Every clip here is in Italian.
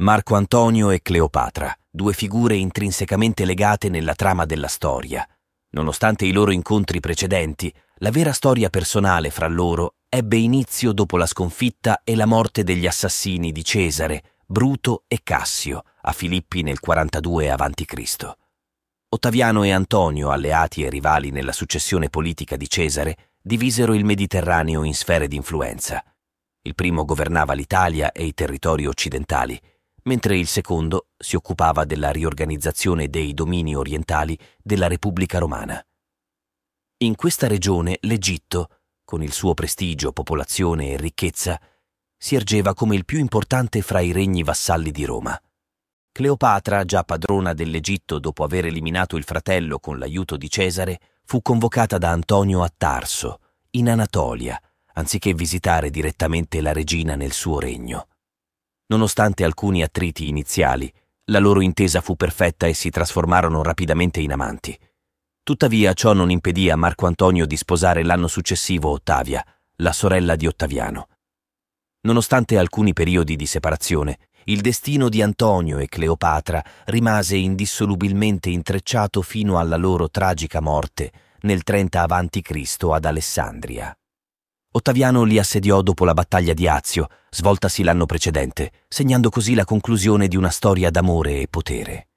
Marco Antonio e Cleopatra, due figure intrinsecamente legate nella trama della storia. Nonostante i loro incontri precedenti, la vera storia personale fra loro ebbe inizio dopo la sconfitta e la morte degli assassini di Cesare, Bruto e Cassio a Filippi nel 42 a.C. Ottaviano e Antonio, alleati e rivali nella successione politica di Cesare, divisero il Mediterraneo in sfere di influenza. Il primo governava l'Italia e i territori occidentali, mentre il secondo si occupava della riorganizzazione dei domini orientali della Repubblica Romana. In questa regione l'Egitto, con il suo prestigio, popolazione e ricchezza, si ergeva come il più importante fra i regni vassalli di Roma. Cleopatra, già padrona dell'Egitto dopo aver eliminato il fratello con l'aiuto di Cesare, fu convocata da Antonio a Tarso, in Anatolia, anziché visitare direttamente la regina nel suo regno. Nonostante alcuni attriti iniziali, la loro intesa fu perfetta e si trasformarono rapidamente in amanti. Tuttavia ciò non impedì a Marco Antonio di sposare l'anno successivo Ottavia, la sorella di Ottaviano. Nonostante alcuni periodi di separazione, il destino di Antonio e Cleopatra rimase indissolubilmente intrecciato fino alla loro tragica morte nel 30 a.C. ad Alessandria. Ottaviano li assediò dopo la battaglia di Azio, svoltasi l'anno precedente, segnando così la conclusione di una storia d'amore e potere.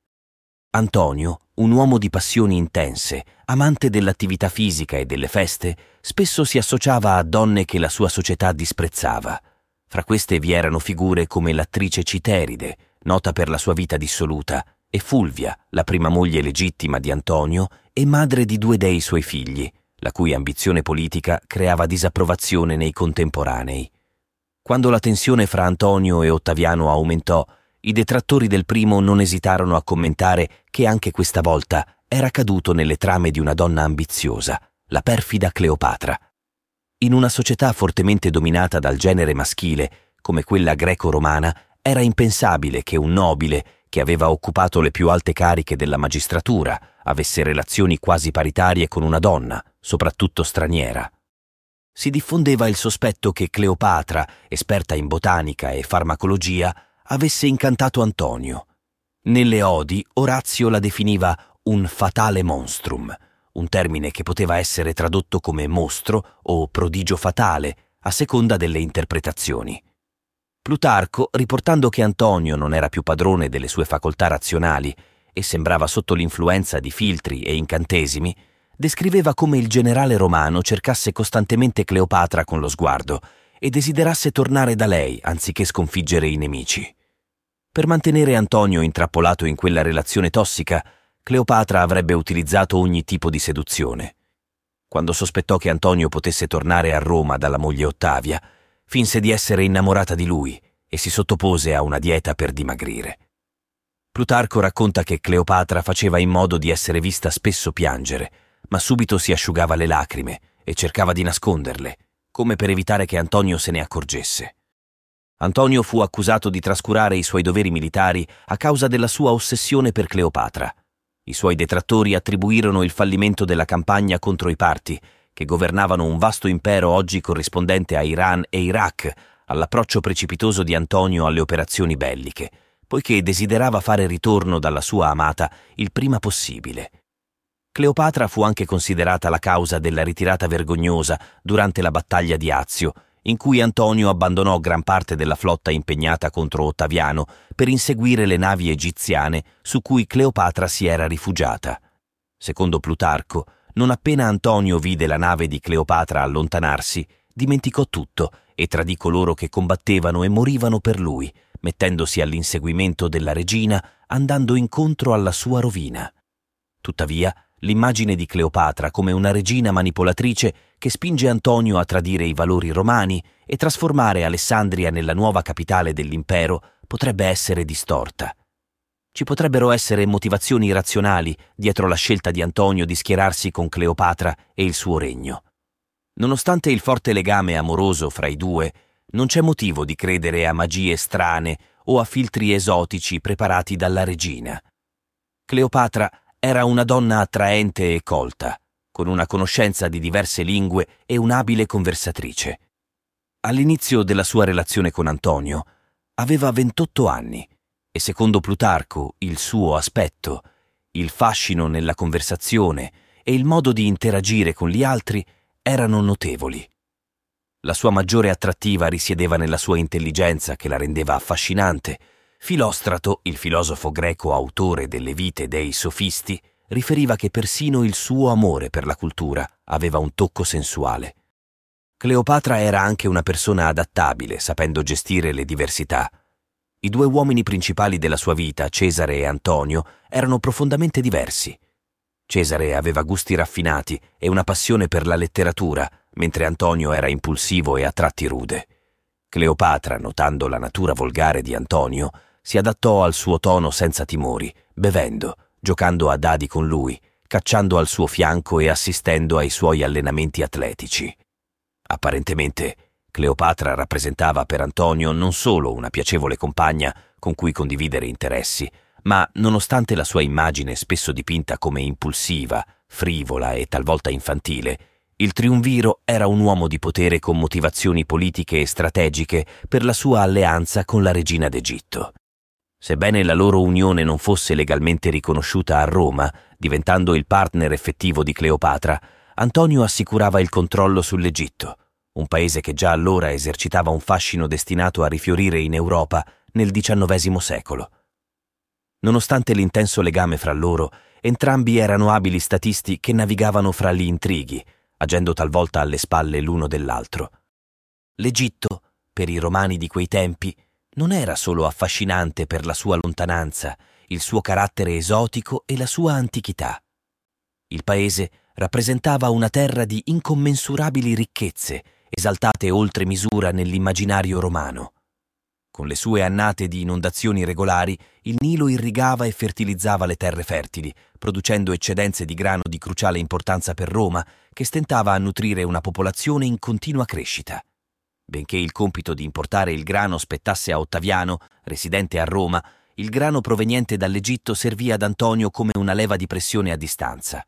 Antonio, un uomo di passioni intense, amante dell'attività fisica e delle feste, spesso si associava a donne che la sua società disprezzava. Fra queste vi erano figure come l'attrice Citeride, nota per la sua vita dissoluta, e Fulvia, la prima moglie legittima di Antonio e madre di due dei suoi figli, la cui ambizione politica creava disapprovazione nei contemporanei. Quando la tensione fra Antonio e Ottaviano aumentò, i detrattori del primo non esitarono a commentare che anche questa volta era caduto nelle trame di una donna ambiziosa, la perfida Cleopatra. In una società fortemente dominata dal genere maschile, come quella greco-romana, era impensabile che un nobile, che aveva occupato le più alte cariche della magistratura, avesse relazioni quasi paritarie con una donna, soprattutto straniera. Si diffondeva il sospetto che Cleopatra, esperta in botanica e farmacologia, avesse incantato Antonio. Nelle odi Orazio la definiva un fatale monstrum, un termine che poteva essere tradotto come mostro o prodigio fatale, a seconda delle interpretazioni. Plutarco, riportando che Antonio non era più padrone delle sue facoltà razionali e sembrava sotto l'influenza di filtri e incantesimi, descriveva come il generale romano cercasse costantemente Cleopatra con lo sguardo e desiderasse tornare da lei anziché sconfiggere i nemici. Per mantenere Antonio intrappolato in quella relazione tossica, Cleopatra avrebbe utilizzato ogni tipo di seduzione. Quando sospettò che Antonio potesse tornare a Roma dalla moglie Ottavia, finse di essere innamorata di lui e si sottopose a una dieta per dimagrire. Plutarco racconta che Cleopatra faceva in modo di essere vista spesso piangere, ma subito si asciugava le lacrime e cercava di nasconderle, come per evitare che Antonio se ne accorgesse. Antonio fu accusato di trascurare i suoi doveri militari a causa della sua ossessione per Cleopatra. I suoi detrattori attribuirono il fallimento della campagna contro i Parti, che governavano un vasto impero oggi corrispondente a Iran e Iraq, all'approccio precipitoso di Antonio alle operazioni belliche, poiché desiderava fare ritorno dalla sua amata il prima possibile. Cleopatra fu anche considerata la causa della ritirata vergognosa durante la battaglia di Azio, in cui Antonio abbandonò gran parte della flotta impegnata contro Ottaviano per inseguire le navi egiziane su cui Cleopatra si era rifugiata. Secondo Plutarco, non appena Antonio vide la nave di Cleopatra allontanarsi, dimenticò tutto e tradì coloro che combattevano e morivano per lui, mettendosi all'inseguimento della regina, andando incontro alla sua rovina. Tuttavia, l'immagine di Cleopatra come una regina manipolatrice che spinge Antonio a tradire i valori romani e trasformare Alessandria nella nuova capitale dell'impero potrebbe essere distorta. Ci potrebbero essere motivazioni razionali dietro la scelta di Antonio di schierarsi con Cleopatra e il suo regno. Nonostante il forte legame amoroso fra i due, non c'è motivo di credere a magie strane o a filtri esotici preparati dalla regina. Cleopatra era una donna attraente e colta, con una conoscenza di diverse lingue e un'abile conversatrice. All'inizio della sua relazione con Antonio aveva 28 anni e secondo Plutarco il suo aspetto, il fascino nella conversazione e il modo di interagire con gli altri erano notevoli. La sua maggiore attrattiva risiedeva nella sua intelligenza che la rendeva affascinante. Filostrato, il filosofo greco autore delle vite dei sofisti, riferiva che persino il suo amore per la cultura aveva un tocco sensuale. Cleopatra era anche una persona adattabile, sapendo gestire le diversità. I due uomini principali della sua vita, Cesare e Antonio, erano profondamente diversi. Cesare aveva gusti raffinati e una passione per la letteratura, mentre Antonio era impulsivo e a tratti rude. Cleopatra, notando la natura volgare di Antonio, si adattò al suo tono senza timori, bevendo, giocando a dadi con lui, cacciando al suo fianco e assistendo ai suoi allenamenti atletici. Apparentemente, Cleopatra rappresentava per Antonio non solo una piacevole compagna con cui condividere interessi, ma nonostante la sua immagine spesso dipinta come impulsiva, frivola e talvolta infantile, il triunviro era un uomo di potere con motivazioni politiche e strategiche per la sua alleanza con la regina d'Egitto. Sebbene la loro unione non fosse legalmente riconosciuta a Roma, diventando il partner effettivo di Cleopatra, Antonio assicurava il controllo sull'Egitto, un paese che già allora esercitava un fascino destinato a rifiorire in Europa nel XIX secolo. Nonostante l'intenso legame fra loro, entrambi erano abili statisti che navigavano fra gli intrighi, agendo talvolta alle spalle l'uno dell'altro. L'Egitto, per i romani di quei tempi, non era solo affascinante per la sua lontananza, il suo carattere esotico e la sua antichità. Il paese rappresentava una terra di incommensurabili ricchezze, esaltate oltre misura nell'immaginario romano. Con le sue annate di inondazioni regolari, il Nilo irrigava e fertilizzava le terre fertili, producendo eccedenze di grano di cruciale importanza per Roma, che stentava a nutrire una popolazione in continua crescita. Benché il compito di importare il grano spettasse a Ottaviano, residente a Roma, il grano proveniente dall'Egitto servì ad Antonio come una leva di pressione a distanza.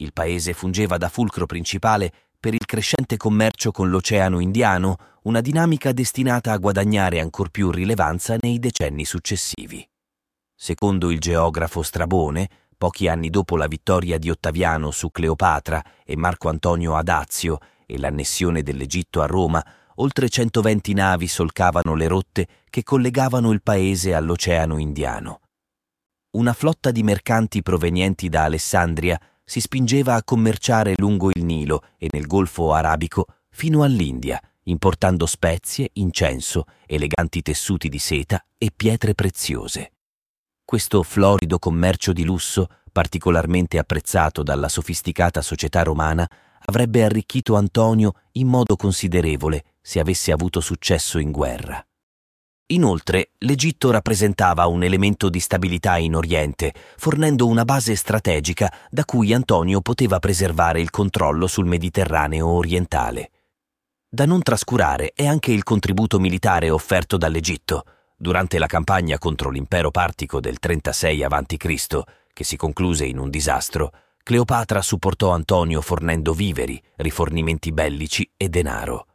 Il paese fungeva da fulcro principale per il crescente commercio con l'Oceano Indiano, una dinamica destinata a guadagnare ancor più rilevanza nei decenni successivi. Secondo il geografo Strabone, pochi anni dopo la vittoria di Ottaviano su Cleopatra e Marco Antonio Adazio e l'annessione dell'Egitto a Roma, oltre 120 navi solcavano le rotte che collegavano il paese all'Oceano Indiano. Una flotta di mercanti provenienti da Alessandria si spingeva a commerciare lungo il Nilo e nel Golfo Arabico fino all'India, importando spezie, incenso, eleganti tessuti di seta e pietre preziose. Questo florido commercio di lusso, particolarmente apprezzato dalla sofisticata società romana, avrebbe arricchito Antonio in modo considerevole se avesse avuto successo in guerra. Inoltre, l'Egitto rappresentava un elemento di stabilità in Oriente, fornendo una base strategica da cui Antonio poteva preservare il controllo sul Mediterraneo orientale. Da non trascurare è anche il contributo militare offerto dall'Egitto. Durante la campagna contro l'impero partico del 36 a.C., che si concluse in un disastro, Cleopatra supportò Antonio fornendo viveri, rifornimenti bellici e denaro.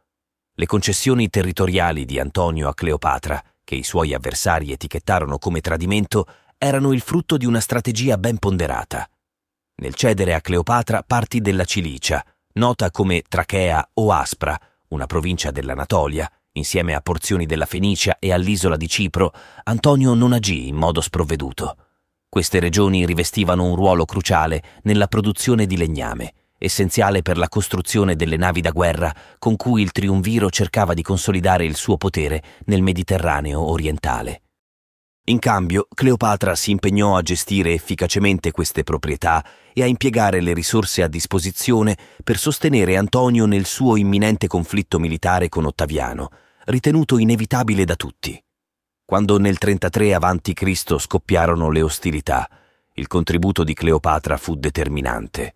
Le concessioni territoriali di Antonio a Cleopatra, che i suoi avversari etichettarono come tradimento, erano il frutto di una strategia ben ponderata. Nel cedere a Cleopatra parti della Cilicia, nota come Trachea o Aspra, una provincia dell'Anatolia, insieme a porzioni della Fenicia e all'isola di Cipro, Antonio non agì in modo sprovveduto. Queste regioni rivestivano un ruolo cruciale nella produzione di legname, essenziale per la costruzione delle navi da guerra con cui il triunviro cercava di consolidare il suo potere nel Mediterraneo orientale. In cambio, Cleopatra si impegnò a gestire efficacemente queste proprietà e a impiegare le risorse a disposizione per sostenere Antonio nel suo imminente conflitto militare con Ottaviano, ritenuto inevitabile da tutti. Quando nel 33 a.C. scoppiarono le ostilità, il contributo di Cleopatra fu determinante.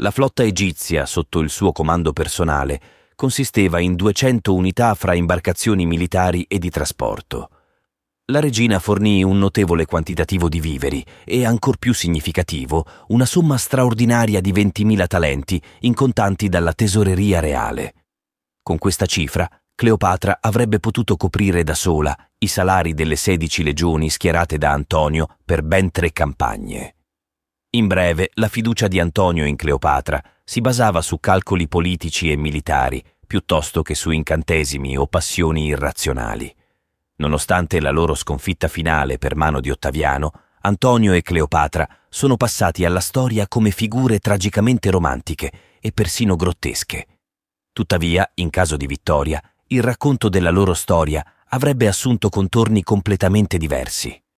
La flotta egizia, sotto il suo comando personale, consisteva in 200 unità fra imbarcazioni militari e di trasporto. La regina fornì un notevole quantitativo di viveri e, ancor più significativo, una somma straordinaria di 20.000 talenti in contanti dalla tesoreria reale. Con questa cifra, Cleopatra avrebbe potuto coprire da sola i salari delle sedici legioni schierate da Antonio per ben tre campagne. In breve, la fiducia di Antonio in Cleopatra si basava su calcoli politici e militari piuttosto che su incantesimi o passioni irrazionali. Nonostante la loro sconfitta finale per mano di Ottaviano, Antonio e Cleopatra sono passati alla storia come figure tragicamente romantiche e persino grottesche. Tuttavia, in caso di vittoria, il racconto della loro storia avrebbe assunto contorni completamente diversi.